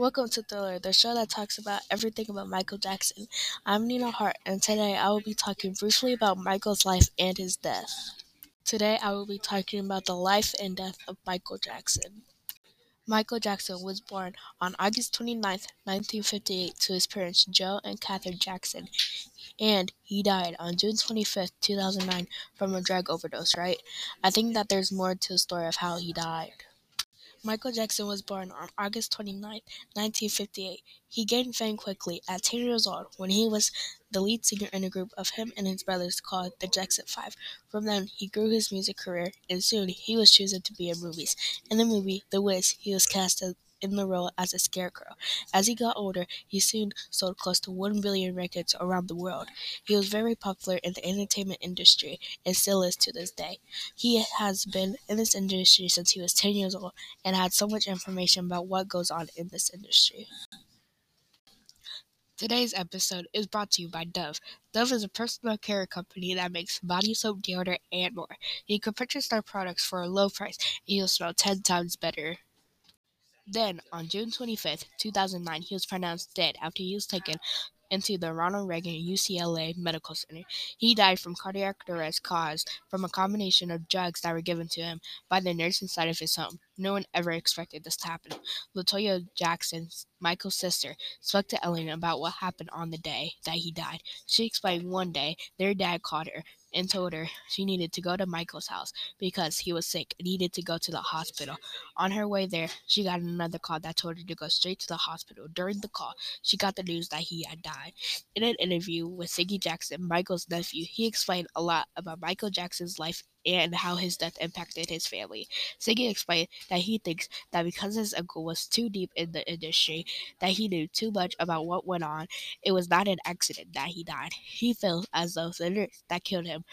Welcome to Thriller, the show that talks about everything about Michael Jackson. I'm Nina Hart, and today I will be talking briefly about Michael's life and his death. Today I will be talking about the life and death of Michael Jackson. Michael Jackson was born on August 29, 1958, to his parents Joe and Catherine Jackson, and he died on June 25, 2009, from a drug overdose, right? I think that there's more to the story of how he died. Michael Jackson was born on August 29, 1958. He gained fame quickly at 10 years old when he was the lead singer in a group of him and his brothers called the Jackson Five. From then, he grew his music career, and soon he was chosen to be in movies. In the movie The Wiz, he was cast as in the role as a scarecrow. As he got older, he soon sold close to 1 billion records around the world. He was very popular in the entertainment industry and still is to this day. He has been in this industry since he was 10 years old and had so much information about what goes on in this industry. Today's episode is brought to you by Dove. Dove is a personal care company that makes body soap, deodorant, and more. You can purchase their products for a low price and you'll smell 10 times better. Then, on June 25, 2009, he was pronounced dead after he was taken into the Ronald Reagan UCLA Medical Center. He died from cardiac arrest caused from a combination of drugs that were given to him by the nurse inside of his home. No one ever expected this to happen. Latoya Jackson, Michael's sister, spoke to Ellen about what happened on the day that he died. She explained one day their dad called her and told her she needed to go to Michael's house because he was sick and needed to go to the hospital. On her way there, she got another call that told her to go straight to the hospital. During the call, she got the news that he had died. In an interview with Siggy Jackson, Michael's nephew, he explained a lot about Michael Jackson's life and how his death impacted his family. Siggy explained that he thinks that because his uncle was too deep in the industry, that he knew too much about what went on, it was not an accident that he died. He feels as though the nurse that killed him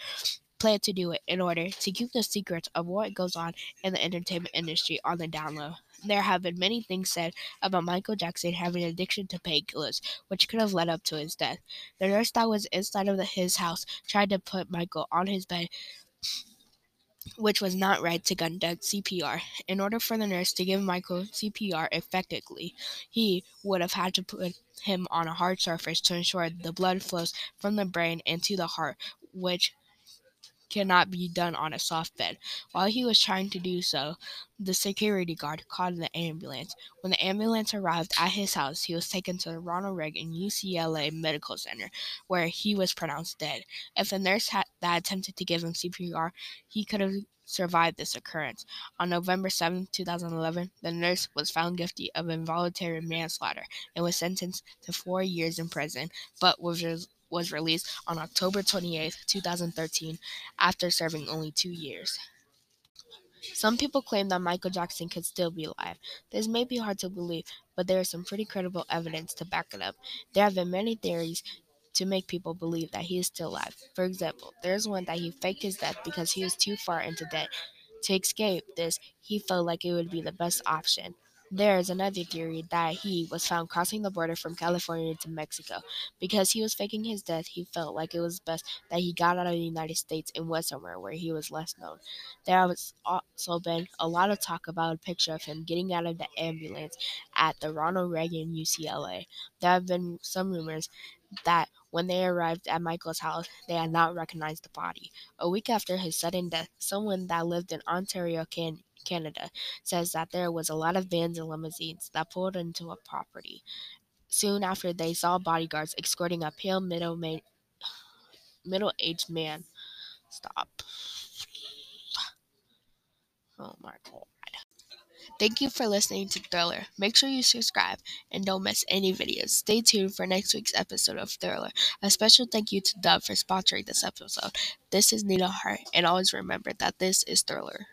planned to do it in order to keep the secrets of what goes on in the entertainment industry on the down low. There have been many things said about Michael Jackson having an addiction to painkillers, which could have led up to his death. The nurse that was inside of the, his house tried to put Michael on his bed which was not right to conduct CPR. In order for the nurse to give Michael CPR effectively, he would have had to put him on a hard surface to ensure the blood flows from the brain into the heart, which cannot be done on a soft bed. While he was trying to do so, the security guard called the ambulance. When the ambulance arrived at his house, he was taken to the Ronald Reagan UCLA Medical Center, where he was pronounced dead. If the nurse had, that attempted to give him CPR, he could have survived this occurrence. On November 7, 2011, the nurse was found guilty of involuntary manslaughter and was sentenced to four years in prison, but was was released on October 28, 2013, after serving only two years. Some people claim that Michael Jackson could still be alive. This may be hard to believe, but there is some pretty credible evidence to back it up. There have been many theories to make people believe that he is still alive. For example, there's one that he faked his death because he was too far into debt. To escape this, he felt like it would be the best option. There is another theory that he was found crossing the border from California to Mexico. Because he was faking his death, he felt like it was best that he got out of the United States and went somewhere where he was less known. There has also been a lot of talk about a picture of him getting out of the ambulance at the Ronald Reagan UCLA. There have been some rumors that when they arrived at Michael's house, they had not recognized the body. A week after his sudden death, someone that lived in Ontario, Can- Canada, says that there was a lot of vans and limousines that pulled into a property. Soon after, they saw bodyguards escorting a pale middle ma- middle-aged man. Stop. Oh my god. Thank you for listening to Thriller. Make sure you subscribe and don't miss any videos. Stay tuned for next week's episode of Thriller. A special thank you to Dove for sponsoring this episode. This is Nina Hart, and always remember that this is Thriller.